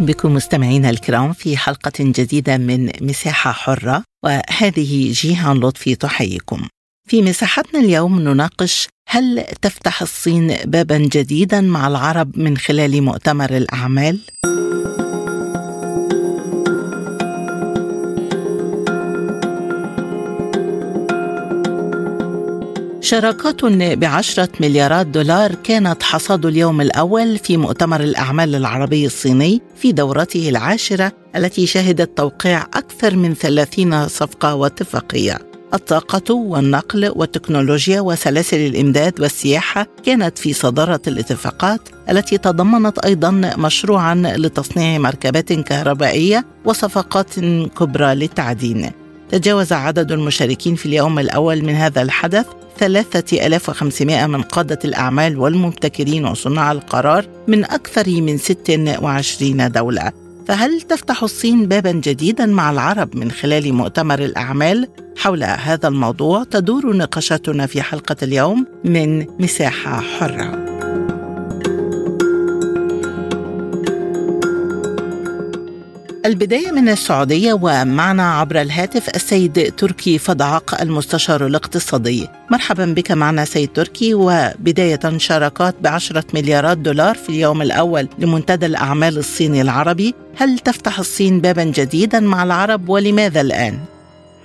بكم مستمعينا الكرام في حلقة جديدة من مساحة حرة وهذه جيهان لطفي تحييكم. في مساحتنا اليوم نناقش هل تفتح الصين بابا جديدا مع العرب من خلال مؤتمر الأعمال؟ شراكات بعشرة مليارات دولار كانت حصاد اليوم الأول في مؤتمر الأعمال العربي الصيني في دورته العاشرة التي شهدت توقيع أكثر من ثلاثين صفقة واتفاقية. الطاقة والنقل والتكنولوجيا وسلاسل الإمداد والسياحة كانت في صدارة الاتفاقات التي تضمنت أيضا مشروعا لتصنيع مركبات كهربائية وصفقات كبرى للتعدين. تجاوز عدد المشاركين في اليوم الأول من هذا الحدث 3500 من قادة الأعمال والمبتكرين وصناع القرار من أكثر من 26 دولة فهل تفتح الصين بابا جديدا مع العرب من خلال مؤتمر الأعمال؟ حول هذا الموضوع تدور نقاشاتنا في حلقة اليوم من مساحة حرة. البداية من السعودية ومعنا عبر الهاتف السيد تركي فضعق المستشار الاقتصادي مرحبا بك معنا سيد تركي وبداية شراكات بعشرة مليارات دولار في اليوم الأول لمنتدى الأعمال الصيني العربي هل تفتح الصين بابا جديدا مع العرب ولماذا الآن؟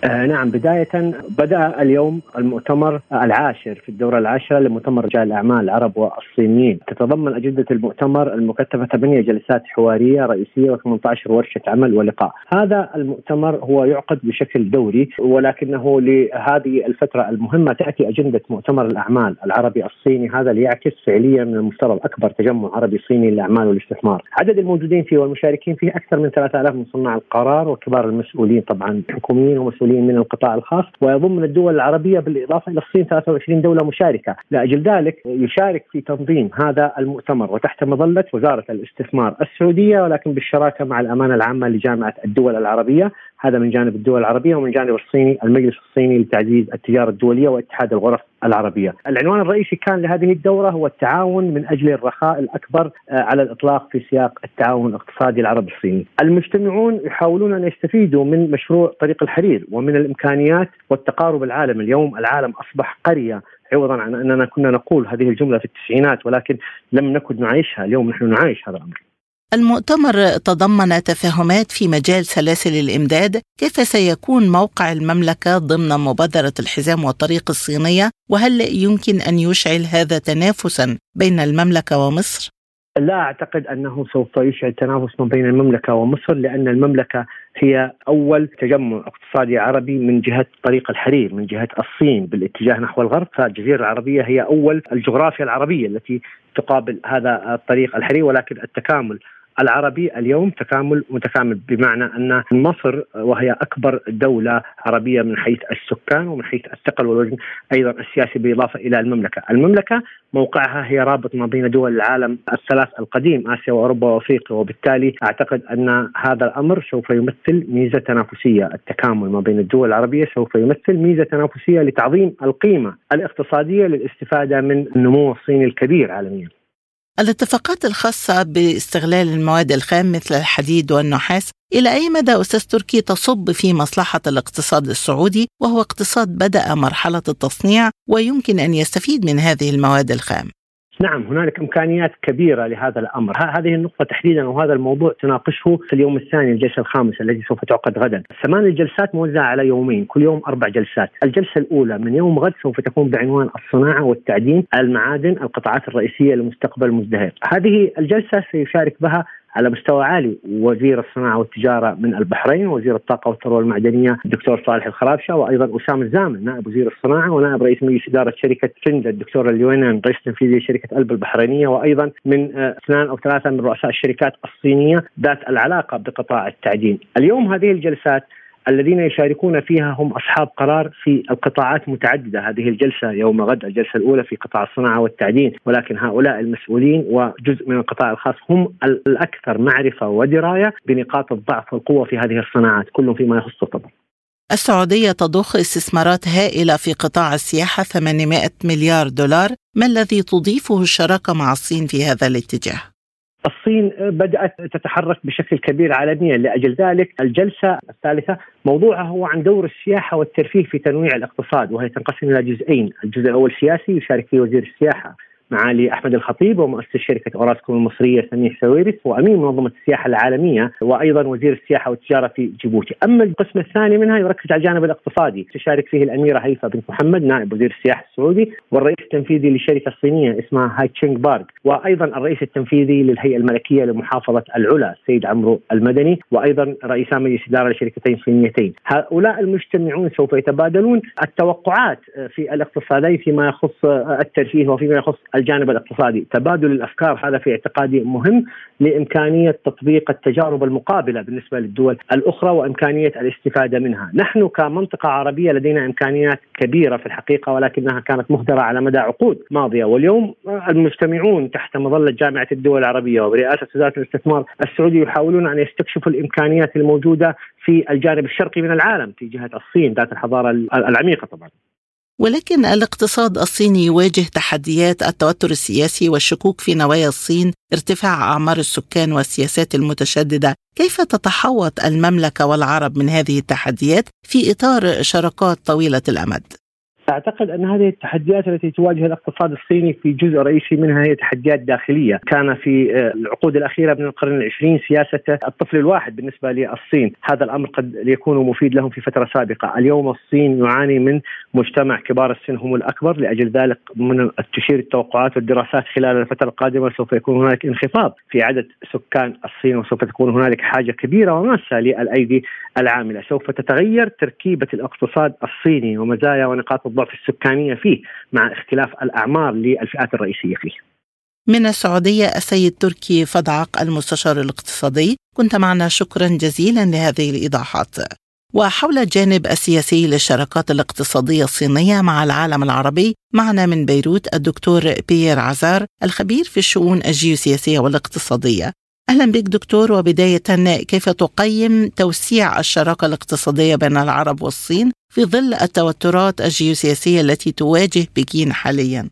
آه نعم بداية بدأ اليوم المؤتمر العاشر في الدورة العاشرة لمؤتمر رجال الأعمال العرب والصينيين. تتضمن أجندة المؤتمر المكثفة ثمانية جلسات حوارية رئيسية و18 ورشة عمل ولقاء. هذا المؤتمر هو يعقد بشكل دوري ولكنه لهذه الفترة المهمة تأتي أجندة مؤتمر الأعمال العربي الصيني. هذا ليعكس فعليا من المفترض أكبر تجمع عربي صيني للأعمال والاستثمار. عدد الموجودين فيه والمشاركين فيه أكثر من 3000 من صناع القرار وكبار المسؤولين طبعا حكوميين ومسؤولين من القطاع الخاص ويضم الدول العربية بالإضافة إلى الصين 23 دولة مشاركة، لاجل ذلك يشارك في تنظيم هذا المؤتمر وتحت مظلة وزارة الاستثمار السعودية ولكن بالشراكة مع الأمانة العامة لجامعة الدول العربية. هذا من جانب الدول العربية ومن جانب الصيني المجلس الصيني لتعزيز التجارة الدولية واتحاد الغرف العربية. العنوان الرئيسي كان لهذه الدورة هو التعاون من أجل الرخاء الأكبر آه، على الإطلاق في سياق التعاون الاقتصادي العربي الصيني. المجتمعون يحاولون أن يستفيدوا من مشروع طريق الحرير ومن الإمكانيات والتقارب العالمي اليوم العالم أصبح قرية عوضا عن أننا كنا نقول هذه الجملة في التسعينات ولكن لم نكن نعيشها. اليوم نحن نعيش هذا الأمر. المؤتمر تضمن تفاهمات في مجال سلاسل الإمداد كيف سيكون موقع المملكة ضمن مبادرة الحزام والطريق الصينية وهل يمكن أن يشعل هذا تنافسا بين المملكة ومصر؟ لا أعتقد أنه سوف يشعل تنافس ما بين المملكة ومصر لأن المملكة هي أول تجمع اقتصادي عربي من جهة طريق الحرير من جهة الصين بالاتجاه نحو الغرب. فالجزيرة العربية هي أول الجغرافيا العربية التي تقابل هذا الطريق الحرير ولكن التكامل العربي اليوم تكامل متكامل بمعنى أن مصر وهي أكبر دولة عربية من حيث السكان ومن حيث الثقل والوزن أيضا السياسي بالإضافة إلى المملكة، المملكة موقعها هي رابط ما بين دول العالم الثلاث القديم آسيا وأوروبا وأفريقيا وبالتالي أعتقد أن هذا الأمر سوف يمثل ميزة تنافسية، التكامل ما بين الدول العربية سوف يمثل ميزة تنافسية لتعظيم القيمة الاقتصادية للاستفادة من النمو الصيني الكبير عالميا. الاتفاقات الخاصة باستغلال المواد الخام مثل الحديد والنحاس إلى أي مدى أستاذ تركي تصب في مصلحة الاقتصاد السعودي وهو اقتصاد بدأ مرحلة التصنيع ويمكن أن يستفيد من هذه المواد الخام؟ نعم هنالك إمكانيات كبيرة لهذا الأمر، هذه النقطة تحديدا وهذا الموضوع تناقشه في اليوم الثاني الجلسه الخامسة التي سوف تعقد غدا، ثمان الجلسات موزعة على يومين، كل يوم أربع جلسات، الجلسة الأولى من يوم غد سوف تكون بعنوان الصناعة والتعدين، المعادن، القطاعات الرئيسية لمستقبل مزدهر، هذه الجلسة سيشارك بها على مستوى عالي وزير الصناعة والتجارة من البحرين وزير الطاقة والثروه المعدنية الدكتور صالح الخرابشه وأيضا أسامة الزامل نائب وزير الصناعة ونائب رئيس مجلس إدارة شركة فندا الدكتور اليوينان رئيس تنفيذي لشركة ألب البحرينية وأيضا من آه، اثنان أو ثلاثة من رؤساء الشركات الصينية ذات العلاقة بقطاع التعدين. اليوم هذه الجلسات الذين يشاركون فيها هم أصحاب قرار في القطاعات متعددة هذه الجلسة يوم غد الجلسة الأولى في قطاع الصناعة والتعدين ولكن هؤلاء المسؤولين وجزء من القطاع الخاص هم الأكثر معرفة ودراية بنقاط الضعف والقوة في هذه الصناعات كلهم فيما يخص الطبع. السعودية تضخ استثمارات هائلة في قطاع السياحة 800 مليار دولار ما الذي تضيفه الشراكة مع الصين في هذا الاتجاه؟ الصين بدأت تتحرك بشكل كبير عالميا لأجل ذلك. الجلسة الثالثة موضوعها هو عن دور السياحة والترفيه في تنويع الاقتصاد وهي تنقسم إلى جزئين. الجزء الأول سياسي يشارك فيه وزير السياحة معالي أحمد الخطيب ومؤسس شركة أوراسكوم المصرية سميح ساويرس وأمين منظمة السياحة العالمية وأيضا وزير السياحة والتجارة في جيبوتي، أما القسم الثاني منها يركز على الجانب الاقتصادي، تشارك فيه الأميرة هيفا بنت محمد نائب وزير السياحة السعودي والرئيس التنفيذي لشركة صينية اسمها هاي تشينغ بارك، وأيضا الرئيس التنفيذي للهيئة الملكية لمحافظة العلا السيد عمرو المدني، وأيضا رئيسان مجلس إدارة لشركتين صينيتين، هؤلاء المجتمعون سوف يتبادلون التوقعات في الاقتصادي فيما يخص الترفيه وفيما يخص الجانب الاقتصادي. تبادل الأفكار هذا في اعتقادي مهم لإمكانية تطبيق التجارب المقابلة بالنسبة للدول الأخرى وإمكانية الاستفادة منها. نحن كمنطقة عربية لدينا إمكانيات كبيرة في الحقيقة ولكنها كانت مهدرة على مدى عقود ماضية. واليوم المجتمعون تحت مظلة جامعة الدول العربية وبرئاسة وزارة الاستثمار السعودي يحاولون أن يستكشفوا الإمكانيات الموجودة في الجانب الشرقي من العالم في جهة الصين ذات الحضارة العميقة طبعا. ولكن الاقتصاد الصيني يواجه تحديات التوتر السياسي والشكوك في نوايا الصين ارتفاع أعمار السكان والسياسات المتشددة. كيف تتحوط المملكة والعرب من هذه التحديات في إطار شراكات طويلة الأمد؟ أعتقد أن هذه التحديات التي تواجه الاقتصاد الصيني في جزء رئيسي منها هي تحديات داخلية، كان في آه، العقود الأخيرة من القرن العشرين سياسة الطفل الواحد بالنسبة للصين، هذا الأمر قد يكون مفيد لهم في فترة سابقة، اليوم الصين يعاني من مجتمع كبار السن هم الأكبر، لأجل ذلك من تشير التوقعات والدراسات خلال الفترة القادمة سوف يكون هناك انخفاض في عدد سكان الصين وسوف تكون هنالك حاجة كبيرة وماسة للأيدي العاملة، سوف تتغير تركيبة الاقتصاد الصيني ومزايا ونقاط الضعف السكانية فيه مع اختلاف الأعمار للفئات الرئيسية فيه. من السعودية السيد تركي فضعق المستشار الاقتصادي. كنت معنا شكرا جزيلا لهذه الإيضاحات. وحول الجانب السياسي للشراكات الاقتصادية الصينية مع العالم العربي معنا من بيروت الدكتور بيير عزار الخبير في الشؤون الجيوسياسية والاقتصادية. أهلا بك دكتور. وبداية كيف تقيم توسيع الشراكة الاقتصادية بين العرب والصين في ظل التوترات الجيوسياسية التي تواجه بكين حاليا؟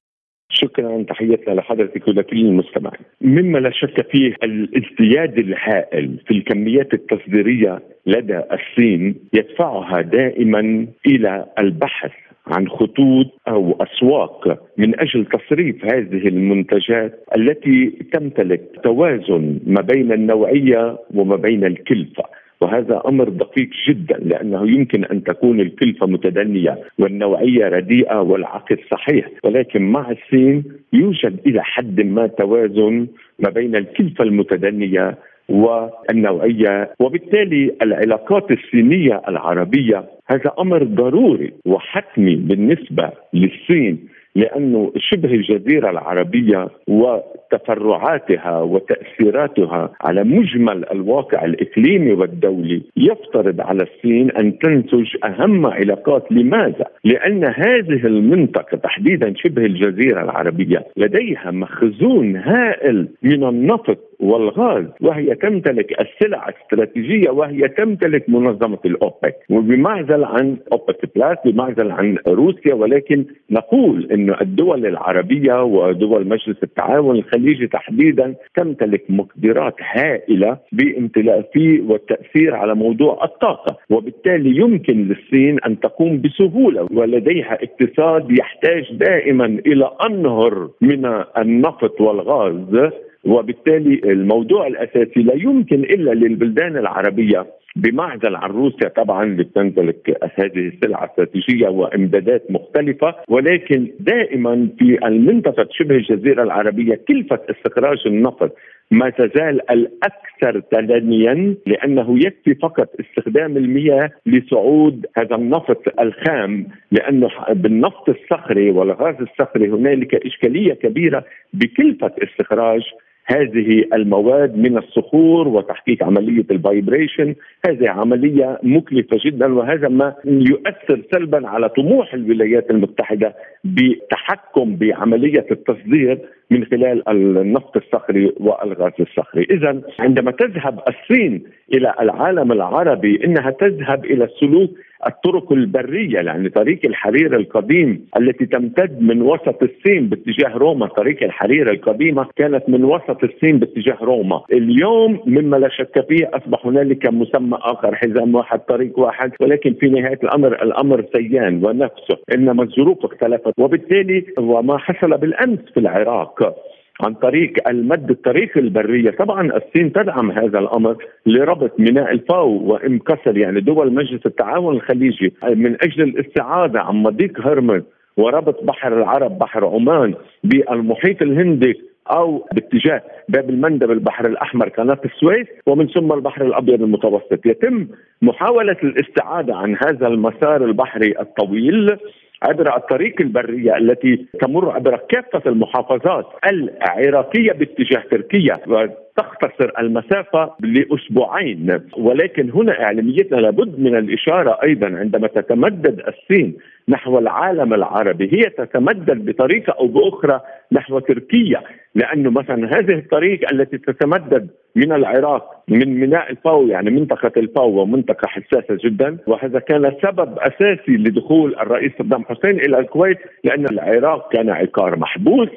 شكرا. تحياتنا لحضرتك ولكل المستمعين مما لا شك فيه الازدياد الهائل في الكميات التصديرية لدى الصين يدفعها دائما إلى البحث عن خطوط أو أسواق من أجل تصريف هذه المنتجات التي تمتلك توازن ما بين النوعية وما بين الكلفة. وهذا أمر دقيق جدا لأنه يمكن أن تكون الكلفة متدنية والنوعية رديئة والعقد صحيح. ولكن مع الصين يوجد إلى حد ما توازن ما بين الكلفة المتدنية والنوعية. وبالتالي العلاقات الصينية العربية هذا أمر ضروري وحتمي بالنسبة للصين لأنه شبه الجزيرة العربية وتفرعاتها وتأثيراتها على مجمل الواقع الإقليمي والدولي. يفترض على الصين أن تنتج أهم علاقات، لماذا؟ لأن هذه المنطقة تحديدا شبه الجزيرة العربية لديها مخزون هائل من النفط والغاز وهي تمتلك السلع الاستراتيجية وهي تمتلك منظمة الأوبك. وبمعزل عن أوبك بلاس بمعزل عن روسيا ولكن نقول ان الدول العربية ودول مجلس التعاون الخليجي تحديدا تمتلك مقدرات هائلة بامتلاء في والتأثير على موضوع الطاقة. وبالتالي يمكن للصين أن تقوم بسهولة ولديها اقتصاد يحتاج دائما إلى أنهر من النفط والغاز. وبالتالي الموضوع الأساسي لا يمكن إلا للبلدان العربية بمعزل عن روسيا. طبعا اللي بتمتلك هذه السلع الاستراتيجيه وإمدادات مختلفة ولكن دائما في المنطقة شبه الجزيرة العربية كلفة استخراج النفط ما تزال الأكثر تدنيا لأنه يكفي فقط استخدام المياه لصعود هذا النفط الخام لأنه بالنفط الصخري والغاز الصخري هنالك إشكالية كبيرة بكلفة استخراج هذه المواد من الصخور وتحقيق عملية الفايبريشن هذه عملية مكلفة جدا وهذا ما يؤثر سلبا على طموح الولايات المتحدة بالتحكم بعملية التصدير من خلال النفط الصخري والغاز الصخري، إذا عندما تذهب الصين إلى العالم العربي إنها تذهب إلى السلوك الطرق البرية يعني طريق الحرير القديم التي تمتد من وسط الصين باتجاه روما، طريق الحرير القديمة كانت من وسط الصين باتجاه روما، اليوم مما لا شك فيه أصبح هنالك مسمى آخر حزام واحد طريق واحد ولكن في نهاية الأمر الأمر سيان ونفسه، إنما الظروف اختلفت. وبالتالي وما حصل بالأمس في العراق عن طريق المد الطريق البرية، طبعا الصين تدعم هذا الأمر لربط ميناء الفاو وانكسر يعني دول مجلس التعاون الخليجي من أجل الاستعاده عن مضيق هرمز وربط بحر العرب بحر عمان بالمحيط الهندي أو باتجاه باب المندب البحر الأحمر قناة السويس ومن ثم البحر الأبيض المتوسط. يتم محاولة الاستعادة عن هذا المسار البحري الطويل عبر الطريق البرية التي تمر عبر كافة المحافظات العراقية باتجاه تركيا وتختصر المسافة لأسبوعين. ولكن هنا إعلاميتنا لابد من الإشارة أيضا عندما تتمدد الصين نحو العالم العربي. هي تتمدد بطريقة أو بأخرى نحو تركيا لأنه مثلا هذه الطريق التي تتمدد من العراق من ميناء الفاو يعني منطقة الفاو ومنطقة حساسة جدا. وهذا كان سبب أساسي لدخول الرئيس صدام حسين إلى الكويت لأن العراق كان عقار محبوس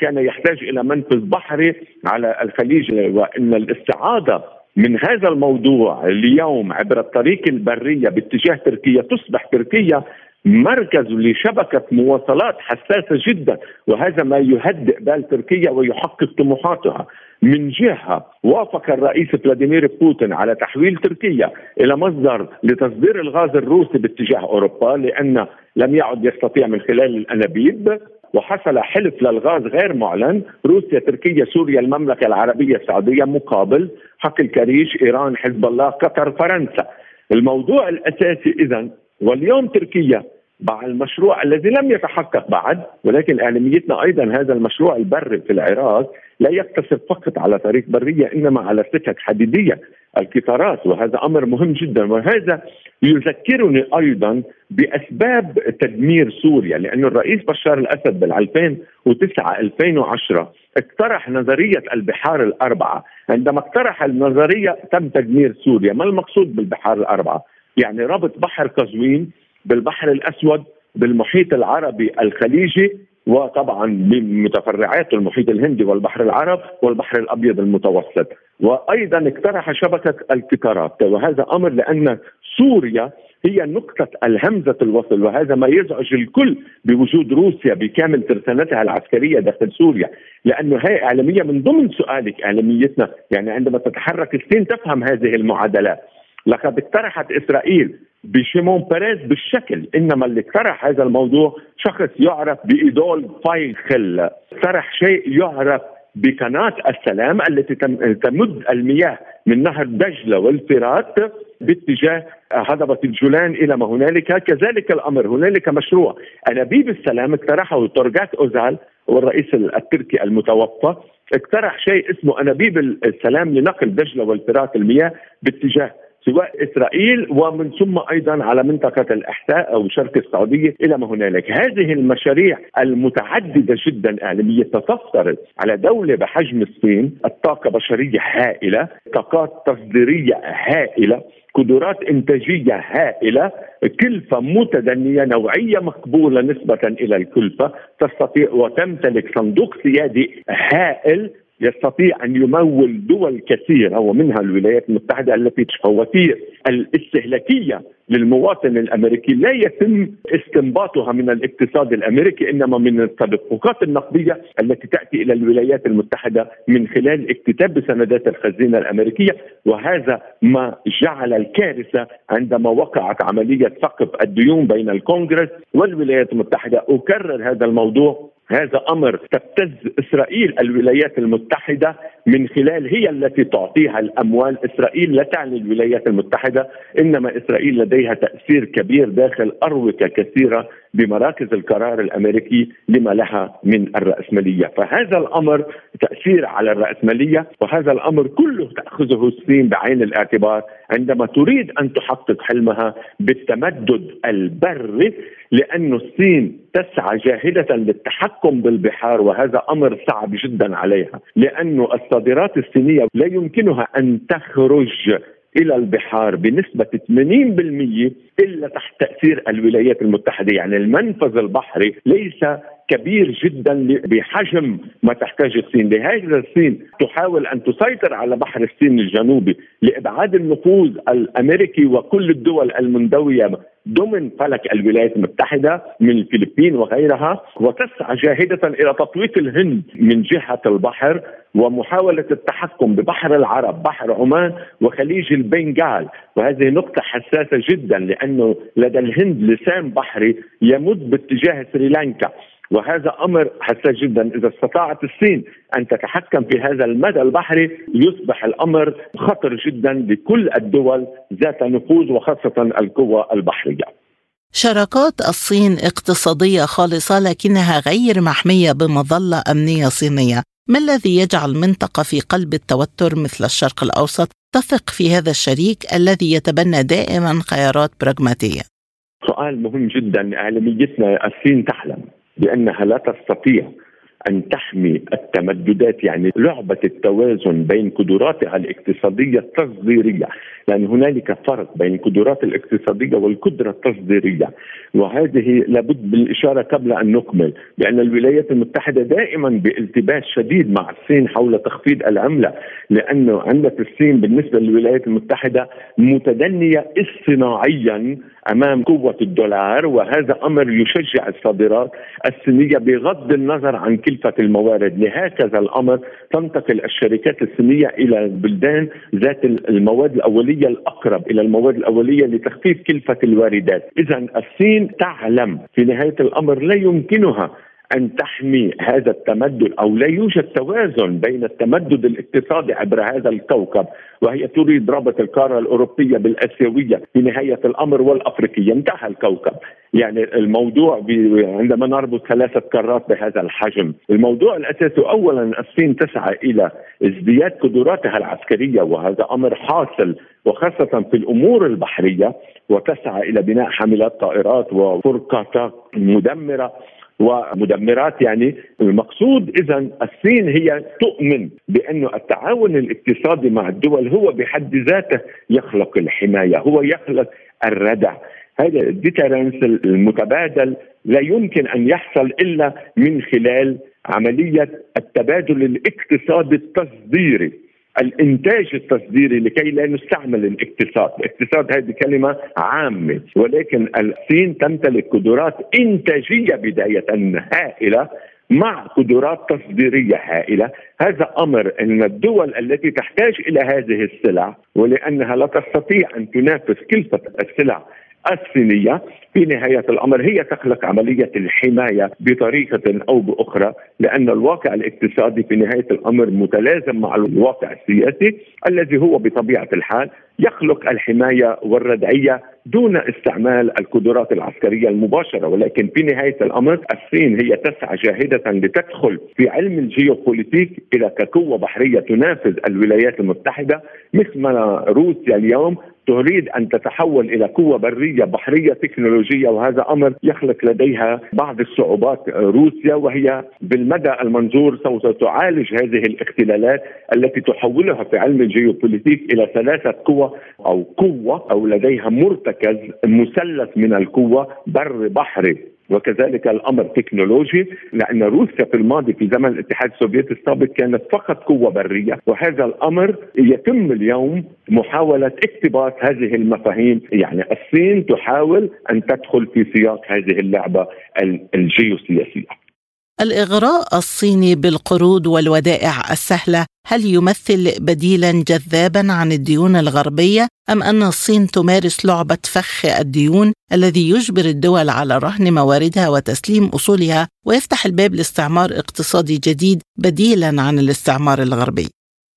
كان يحتاج إلى منفذ بحري على الخليج. وأن الاستعادة من هذا الموضوع اليوم عبر الطريق البرية باتجاه تركيا تصبح تركيا مركز لشبكة مواصلات حساسة جدا وهذا ما يهدئ بال تركيا ويحقق طموحاتها. من جهة وافق الرئيس فلاديمير بوتين على تحويل تركيا إلى مصدر لتصدير الغاز الروسي باتجاه أوروبا لأن لم يعد يستطيع من خلال الأنابيب. وحصل حلف للغاز غير معلن. روسيا تركيا سوريا المملكة العربية السعودية مقابل حقل كريش إيران حزب الله قطر فرنسا. الموضوع الأساسي إذا واليوم تركيا مع المشروع الذي لم يتحقق بعد ولكن أعلاميتنا أيضا هذا المشروع البري في العراق لا يقتصر فقط على طريق برية إنما على سكك حديدية القطارات وهذا أمر مهم جدا. وهذا يذكرني أيضا بأسباب تدمير سوريا لأن الرئيس بشار الأسد بال 2009 2010 اقترح نظرية البحار الأربعة. عندما اقترح النظرية تم تدمير سوريا ما المقصود بالبحار الأربعة؟ يعني ربط بحر قزوين بالبحر الأسود بالمحيط العربي الخليجي وطبعا بمتفرعات المحيط الهندي والبحر العرب والبحر الأبيض المتوسط. وأيضا اقترح شبكة القطارات وهذا أمر لأن سوريا هي نقطة الهمزة الوصل وهذا ما يزعج الكل بوجود روسيا بكامل ترسانتها العسكرية داخل سوريا. لأنه هي إعلامية من ضمن سؤالك إعلاميتنا. يعني عندما تتحرك الصين تفهم هذه المعادلات. لقد اقترحت إسرائيل بشيمون بيريز بالشكل إنما اللي اقترح هذا الموضوع شخص يعرف بإيدول فايخل اقترح شيء يعرف بقناة السلام التي تمد المياه من نهر دجلة والفرات باتجاه هضبة الجولان إلى ما هنالك. كذلك الأمر هنالك مشروع. أنابيب السلام اقترحه تورغات أوزال والرئيس التركي المتوفى اقترح شيء اسمه أنابيب السلام لنقل دجلة والفرات المياه باتجاه سواء إسرائيل ومن ثم أيضا على منطقة الاحساء أو شرق السعودية إلى ما هنالك، هذه المشاريع المتعددة جدا اعلاميه تفترض على دولة بحجم الصين الطاقة بشرية هائلة، طاقات تصديرية هائلة، قدرات إنتاجية هائلة، كلفة متدنية نوعية مقبولة نسبة إلى الكلفة، تستطيع وتمتلك صندوق سيادي هائل يستطيع أن يمول دول كثيره ومنها الولايات المتحدة التي الفواتير الاستهلاكية للمواطن الأمريكي. لا يتم استنباطها من الاقتصاد الأمريكي إنما من التدفقات النقدية التي تأتي إلى الولايات المتحدة من خلال اكتتاب بسندات الخزينة الأمريكية. وهذا ما جعل الكارثة عندما وقعت عملية سقف الديون بين الكونغرس والولايات المتحدة. أكرر هذا الموضوع هذا أمر تبتز إسرائيل الولايات المتحدة من خلال هي التي تعطيها الأموال، إسرائيل لا تعني الولايات المتحدة إنما إسرائيل لديها تأثير كبير داخل أروقة كثيرة بمراكز القرار الأمريكي لما لها من الرأسمالية، فهذا الأمر تأثير على الرأسمالية وهذا الأمر كله تأخذه الصين بعين الاعتبار عندما تريد أن تحقق حلمها بالتمدد البري لأن الصين تسعى جاهدة للتحكم بالبحار وهذا أمر صعب جدا عليها. لأن الصادرات الصينية لا يمكنها أن تخرج إلى البحار بنسبة 80% إلا تحت تأثير الولايات المتحدة، يعني المنفذ البحري ليس كبير جدا بحجم ما تحتاج الصين، لهذا الصين تحاول أن تسيطر على بحر الصين الجنوبي لإبعاد النفوذ الأمريكي وكل الدول المندوية ضمن فلك الولايات المتحدة من الفلبين وغيرها وتسعى جاهدة إلى تطويق الهند من جهة البحر ومحاولة التحكم ببحر العرب، بحر عمان وخليج البنغال، وهذه نقطة حساسة جدا لأنه لدى الهند لسان بحري يمد باتجاه سريلانكا. وهذا أمر حساس جدا إذا استطاعت الصين أن تتحكم في هذا المدى البحري يصبح الأمر خطر جدا لكل الدول ذات نفوذ وخاصة القوى البحرية. شراكات الصين اقتصادية خالصة لكنها غير محمية بمظلة أمنية صينية، ما الذي يجعل المنطقة في قلب التوتر مثل الشرق الأوسط تثق في هذا الشريك الذي يتبنى دائما خيارات براغماتية؟ سؤال مهم جدا اعلاميتنا الصين تعلم بأنها لا تستطيع أن تحمي التمددات يعني لعبة التوازن بين قدراتها الاقتصادية التصديرية لأن هنالك فرق بين القدرات الاقتصادية والقدرة التصديرية. وهذه لابد بالإشارة قبل أن نكمل بان الولايات المتحدة دائما بالتباس شديد مع الصين حول تخفيض العملة لأنه عندك الصين بالنسبة للولايات المتحدة متدنية اصطناعيا أمام قوة الدولار وهذا أمر يشجع الصادرات الصينيه بغض النظر عن كلفة الموارد. لهكذا الأمر تنتقل الشركات الصينيه إلى البلدان ذات المواد الأولية الأقرب إلى المواد الأولية لتخفيف كلفة الواردات. اذا الصين تعلم في نهاية الأمر لا يمكنها أن تحمي هذا التمدد أو لا يوجد توازن بين التمدد الاقتصادي عبر هذا الكوكب وهي تريد رابط القارة الأوروبية بالآسيوية في نهاية الأمر والأفريقية. انتهى الكوكب. يعني الموضوع عندما نربط ثلاثة قارات بهذا الحجم. الموضوع الأساسي اولا الصين تسعى إلى ازدياد قدراتها العسكرية وهذا أمر حاصل وخاصة في الأمور البحرية وتسعى إلى بناء حاملات طائرات وفرقاطات مدمرة. ومدمرات يعني المقصود إذا الصين هي تؤمن بأن التعاون الاقتصادي مع الدول هو بحد ذاته يخلق الحماية هو يخلق الردع. هذا الديترنس المتبادل لا يمكن أن يحصل إلا من خلال عملية التبادل الاقتصادي التصديري. الإنتاج التصديري لكي لا نستعمل الاقتصاد، الاقتصاد هذه كلمة عامة ولكن الصين تمتلك قدرات إنتاجية بداية هائلة مع قدرات تصديرية هائلة، هذا أمر إن الدول التي تحتاج إلى هذه السلع ولأنها لا تستطيع أن تنافس كلفة السلع الصينيه في نهاية الأمر هي تخلق عملية الحماية بطريقة أو بأخرى لأن الواقع الاقتصادي في نهاية الأمر متلازم مع الواقع السياسي الذي هو بطبيعة الحال يخلق الحماية والردعية دون استعمال القدرات العسكرية المباشرة. ولكن في نهاية الأمر الصين هي تسعى جاهده لتدخل في علم الجيوبوليتيك إلى كقوة بحرية تنافذ الولايات المتحدة مثل روسيا اليوم تريد أن تتحول إلى قوة برية بحرية تكنولوجية وهذا أمر يخلق لديها بعض الصعوبات. روسيا وهي بالمدى المنظور سوف تعالج هذه الاختلالات التي تحولها في علم الجيوبوليتيك إلى ثلاثة قوى أو قوة أو لديها مرتكز مثلث من القوة بر بحري. وكذلك الأمر تكنولوجي لأن روسيا في الماضي في زمن الاتحاد السوفيتي السابق كانت فقط قوة برية. وهذا الأمر يتم اليوم محاولة اقتباس هذه المفاهيم. يعني الصين تحاول أن تدخل في سياق هذه اللعبة الجيوسياسية. الإغراء الصيني بالقروض والودائع السهلة هل يمثل بديلا جذابا عن الديون الغربية أم أن الصين تمارس لعبة فخ الديون الذي يجبر الدول على رهن مواردها وتسليم أصولها ويفتح الباب لاستعمار اقتصادي جديد بديلا عن الاستعمار الغربي؟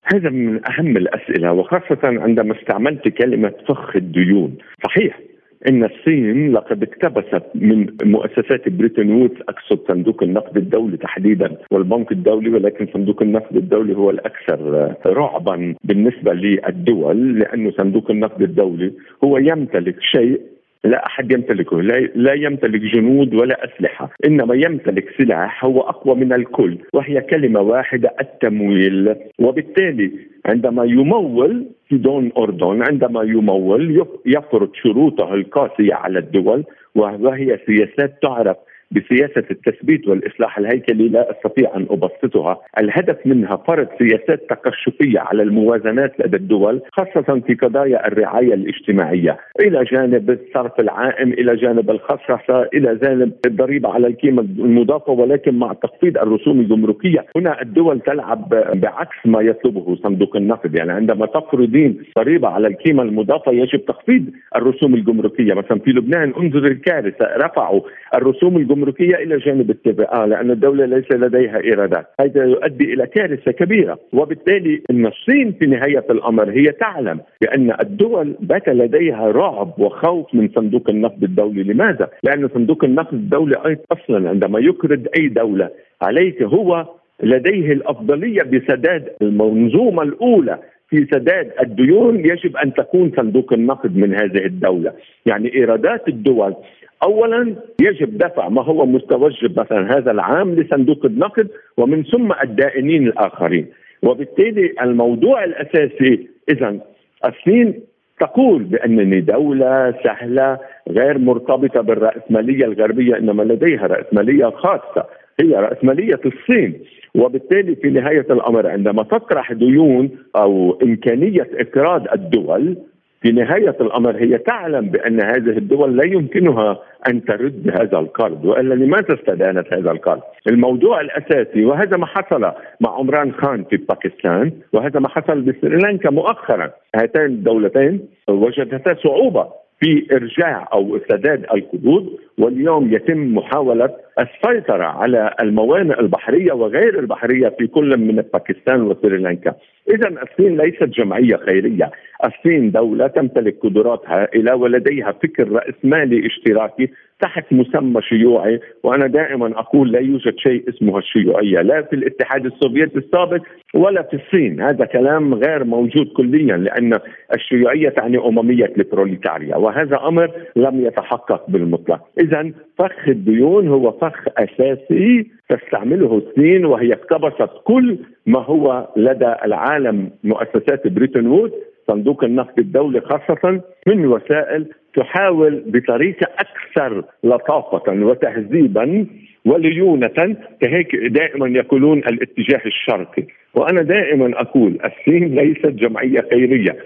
هذا من أهم الأسئلة وخاصة عندما استعملت كلمة فخ الديون صحيح إن الصين لقد اقتبست من مؤسسات بريتن وودز أقصد صندوق النقد الدولي تحديدا والبنك الدولي ولكن صندوق النقد الدولي هو الأكثر رعبا بالنسبة للدول لأنه صندوق النقد الدولي هو يمتلك شيء لا أحد يمتلكه لا, لا يمتلك جنود ولا أسلحة. إنما يمتلك سلاح هو أقوى من الكل وهي كلمة واحدة التمويل. وبالتالي عندما يمول في دون أردن عندما يمول يفرض شروطه القاسية على الدول وهي سياسات تعرف بسياسة التثبيت والإصلاح الهيكلي لا أستطيع أن أبسطها. الهدف منها فرض سياسات تقشفية على الموازنات لدى الدول خاصة في قضايا الرعاية الاجتماعية. إلى جانب الصرف العائم إلى جانب الخصخصة إلى جانب الضريبة على القيمة المضافة ولكن مع تخفيض الرسوم الجمركية. هنا الدول تلعب بعكس ما يطلبه صندوق النقد. يعني عندما تفرضين ضريبة على القيمة المضافة يجب تخفيض الرسوم الجمركية. مثلا في لبنان انظر الكارثة رفعوا الرسوم الجمركية الجمركية إلى جانب التبعة لأن الدولة ليس لديها إيرادات هذا يؤدي إلى كارثة كبيرة. وبالتالي أن الصين في نهاية الأمر هي تعلم بأن الدول بات لديها رعب وخوف من صندوق النقد الدولي. لماذا؟ لأن صندوق النقد الدولي أصلا عندما يقرض أي دولة عليك هو لديه الأفضلية بسداد المنظومة الأولى. في سداد الديون يجب أن تكون صندوق النقد من هذه الدولة، يعني إيرادات الدول اولا يجب دفع ما هو مستوجب مثلا هذا العام لصندوق النقد ومن ثم الدائنين الآخرين. وبالتالي الموضوع الأساسي اذا الصين تقول بأنني دولة سهلة غير مرتبطة بالرأسمالية الغربية إنما لديها رأسمالية خاصة هي رأسمالية الصين. وبالتالي في نهاية الأمر عندما تطرح ديون أو إمكانية إقراض الدول في نهاية الأمر هي تعلم بأن هذه الدول لا يمكنها أن ترد هذا القرض وإلا لماذا استدانت هذا القرض الموضوع الأساسي وهذا ما حصل مع عمران خان في باكستان وهذا ما حصل بسريلانكا مؤخرا هاتين الدولتين وجدتا صعوبة في إرجاع أو سداد القروض واليوم يتم محاولة السيطرة على الموانئ البحرية وغير البحرية في كل من باكستان وسريلانكا. اذا الصين ليست جمعية خيرية، الصين دولة تمتلك قدرات هائله ولديها فكر رأسمالي اشتراكي تحت مسمى شيوعي وأنا دائما أقول لا يوجد شيء اسمه الشيوعية لا في الاتحاد السوفيتي السابق ولا في الصين. هذا كلام غير موجود كليا لأن الشيوعية تعني أممية البروليتاريا وهذا أمر لم يتحقق بالمطلق. اذا فخ الديون هو فخ أساسي تستعمله الصين وهي اقتبست كل ما هو لدى العالم مؤسسات بريتن وود صندوق النقد الدولي خاصة من وسائل تحاول بطريقة أكثر لطافة وتهذيبا وليونة كهيك دائما يقولون الاتجاه الشرقي. وأنا دائما أقول الصين ليست جمعية خيرية.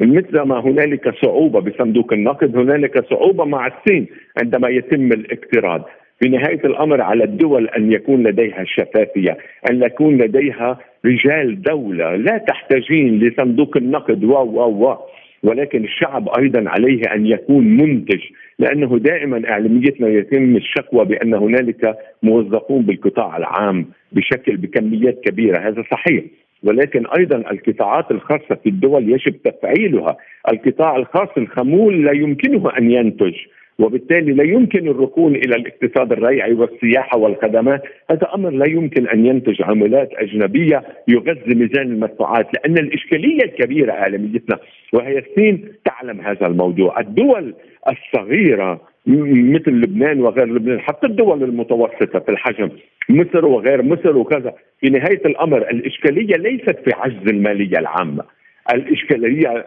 مثل ما هنالك صعوبة بصندوق النقد هنالك صعوبة مع الصين عندما يتم الاقتراض في نهاية الأمر على الدول أن يكون لديها شفافية أن يكون لديها رجال دولة لا تحتاجين لصندوق النقد و و و ولكن الشعب أيضا عليه أن يكون منتج لأنه دائما إعلاميتنا يتم الشكوى بأن هنالك موظفون بالقطاع العام بشكل بكميات كبيرة هذا صحيح. ولكن أيضا القطاعات الخاصة في الدول يجب تفعيلها، القطاع الخاص الخمول لا يمكنه أن ينتج، وبالتالي لا يمكن الركون إلى الاقتصاد الريعي والسياحة والخدمات، هذا أمر لا يمكن أن ينتج عملات أجنبية يغذي ميزان المدفوعات، لأن الإشكالية الكبيرة عالميتنا وهي الصين تعلم هذا الموضوع، الدول الصغيرة مثل لبنان وغير لبنان حتى الدول المتوسطة في الحجم مصر وغير مصر وكذا في نهاية الأمر الإشكالية ليست في عجز المالية العامة. الإشكالية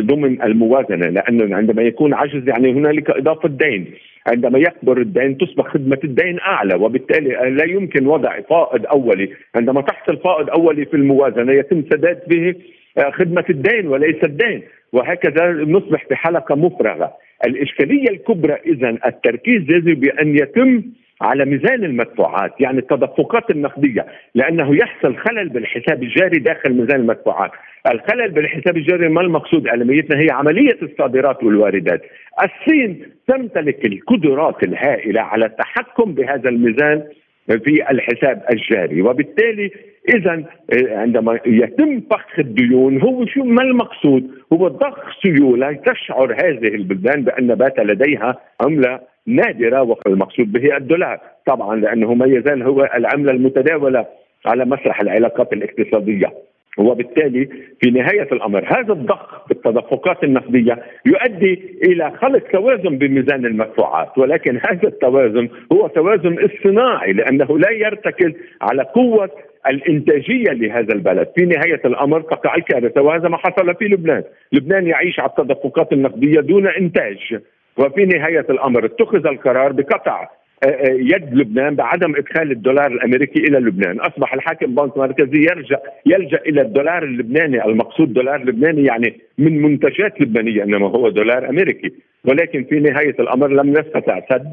ضمن الموازنة لأنه عندما يكون عجز يعني هنالك إضافة دين. عندما يكبر الدين تصبح خدمة الدين أعلى وبالتالي لا يمكن وضع فائض أولي. عندما تحصل فائض أولي في الموازنة يتم سداد به خدمة الدين وليس الدين وهكذا نصبح في حلقة مفرغة. الإشكالية الكبرى إذا التركيز يجب بأن يتم على ميزان المدفوعات يعني التدفقات النقدية لأنه يحصل خلل بالحساب الجاري داخل ميزان المدفوعات. الخلل بالحساب الجاري ما المقصود اعلاميتنا هي عملية الصادرات والواردات. الصين تمتلك القدرات الهائلة على التحكم بهذا الميزان في الحساب الجاري وبالتالي إذا عندما يتم فخ الديون هو شو ما المقصود؟ هو ضخ سيولة تشعر هذه البلدان بأن بات لديها عمله نادرة والمقصود به الدولار. طبعا لأنه ما يزال هو العملة المتداولة على مسرح العلاقات الاقتصادية. وبالتالي في نهاية الأمر هذا الضخ بالتدفقات النقدية يؤدي إلى خلق توازن بميزان المدفوعات. ولكن هذا التوازن هو توازن اصطناعي لأنه لا يرتكز على قوة الإنتاجية لهذا البلد. في نهاية الأمر تقع الكارثة وهذا ما حصل في لبنان. لبنان يعيش على التدفقات النقدية دون إنتاج. وفي نهاية الأمر اتخذ القرار بقطع آه، آه، يد لبنان بعدم إدخال الدولار الأمريكي إلى لبنان، أصبح الحاكم بنك مركزي يرجع يلجأ إلى الدولار اللبناني، المقصود دولار لبناني يعني من منتجات لبنانية إنما هو دولار أمريكي، ولكن في نهاية الأمر لم نستطع سد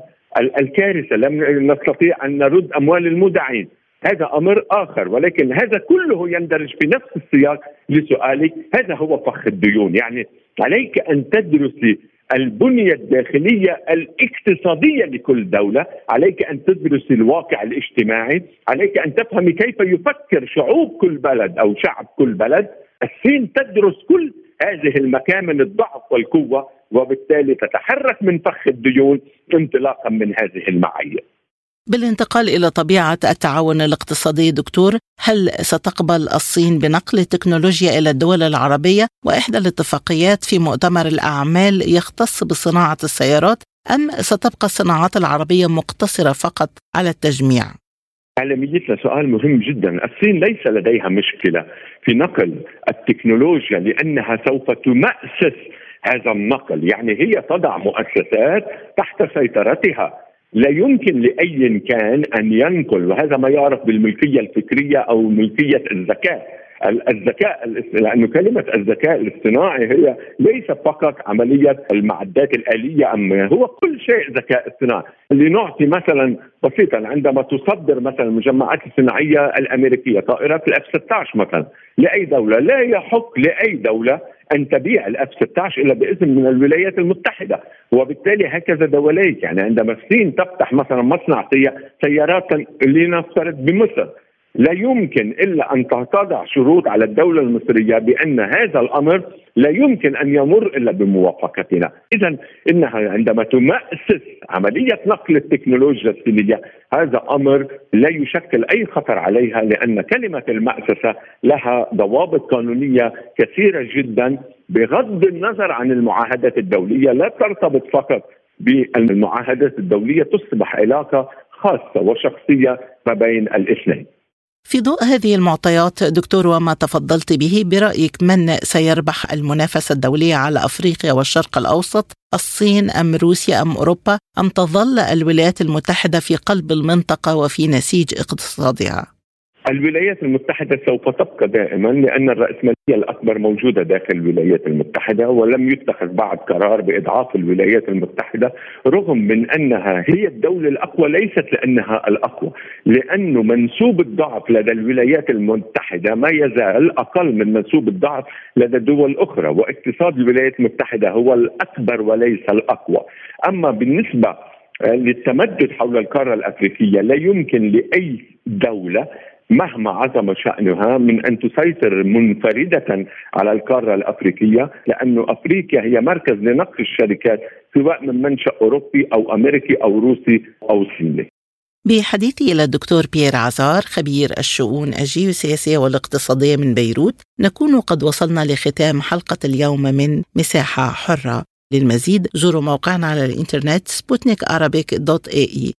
الكارثة، لم نستطيع أن نرد أموال المودعين، هذا أمر آخر ولكن هذا كله يندرج في نفس السياق لسؤالك هذا هو فخ الديون. يعني عليك أن تدرسي البنية الداخلية الاقتصادية لكل دولة. عليك أن تدرس الواقع الاجتماعي. عليك أن تفهم كيف يفكر شعوب كل بلد أو شعب كل بلد. الصين تدرس كل هذه المكامن الضعف والقوة وبالتالي تتحرك من فخ الديون انطلاقا من هذه المعايير. بالانتقال إلى طبيعة التعاون الاقتصادي دكتور هل ستقبل الصين بنقل التكنولوجيا إلى الدول العربية وإحدى الاتفاقيات في مؤتمر الأعمال يختص بصناعة السيارات أم ستبقى الصناعات العربية مقتصرة فقط على التجميع؟ عالميتنا سؤال مهم جدا. الصين ليس لديها مشكلة في نقل التكنولوجيا لأنها سوف تمأسس هذا النقل. يعني هي تضع مؤسسات تحت سيطرتها. لا يمكن لأي كان أن ينقل وهذا ما يعرف بالملكية الفكرية أو ملكية الذكاء. الذكاء لأنه كلمة الذكاء الاصطناعي هي ليس فقط عملية المعدات الآلية ام هو كل شيء ذكاء اصطناعي. لنعطي مثلا بسيطا عندما تصدر مثلا المجمعات الصناعية الأمريكية طائرات الأف 16 مثلا لأي دولة؟ لا يحق لأي دولة أن تبيع الاف 16 إلا بإذن من الولايات المتحدة. وبالتالي هكذا دوليك يعني عندما الصين تفتح مثلا مصنع سيارات لنفترض بمصر لا يمكن إلا أن تضع شروط على الدولة المصرية بأن هذا الأمر لا يمكن أن يمر إلا بموافقتنا، إذا إنها عندما تمأسس عملية نقل التكنولوجيا الصينيه هذا أمر لا يشكل أي خطر عليها لأن كلمة المأسسة لها ضوابط قانونية كثيرة جدا بغض النظر عن المعاهدات الدولية لا ترتبط فقط بالمعاهدات الدولية تصبح علاقة خاصة وشخصية ما بين الاثنين. في ضوء هذه المعطيات دكتور وما تفضلت به برأيك من سيربح المنافسة الدولية على أفريقيا والشرق الأوسط الصين أم روسيا أم أوروبا أم تظل الولايات المتحدة في قلب المنطقة وفي نسيج اقتصادها؟ الولايات المتحدة سوف تبقى دائما لأن الرأسمالية الأكبر موجودة داخل الولايات المتحدة ولم يتخذ بعد قرار بإضعاف الولايات المتحدة رغم من أنها هي الدولة الأقوى ليست لأنها الأقوى لأنه منسوب الضعف لدى الولايات المتحدة ما يزال أقل من منسوب الضعف لدى دول أخرى واقتصاد الولايات المتحدة هو الأكبر وليس الأقوى. أما بالنسبة للتمدد حول القارة الأفريقية لا يمكن لأي دولة مهما عظم شأنها من أن تسيطر منفردة على القارة الأفريقية لأن أفريقيا هي مركز لنقل الشركات سواء من منشأ أوروبي أو أمريكي أو روسي أو صيني. بحديثي إلى الدكتور بيير عزار خبير الشؤون الجيوسياسية والاقتصادية من بيروت نكون قد وصلنا لختام حلقة اليوم من مساحة حرة. للمزيد زوروا موقعنا على الإنترنت سبوتنيك dot AE.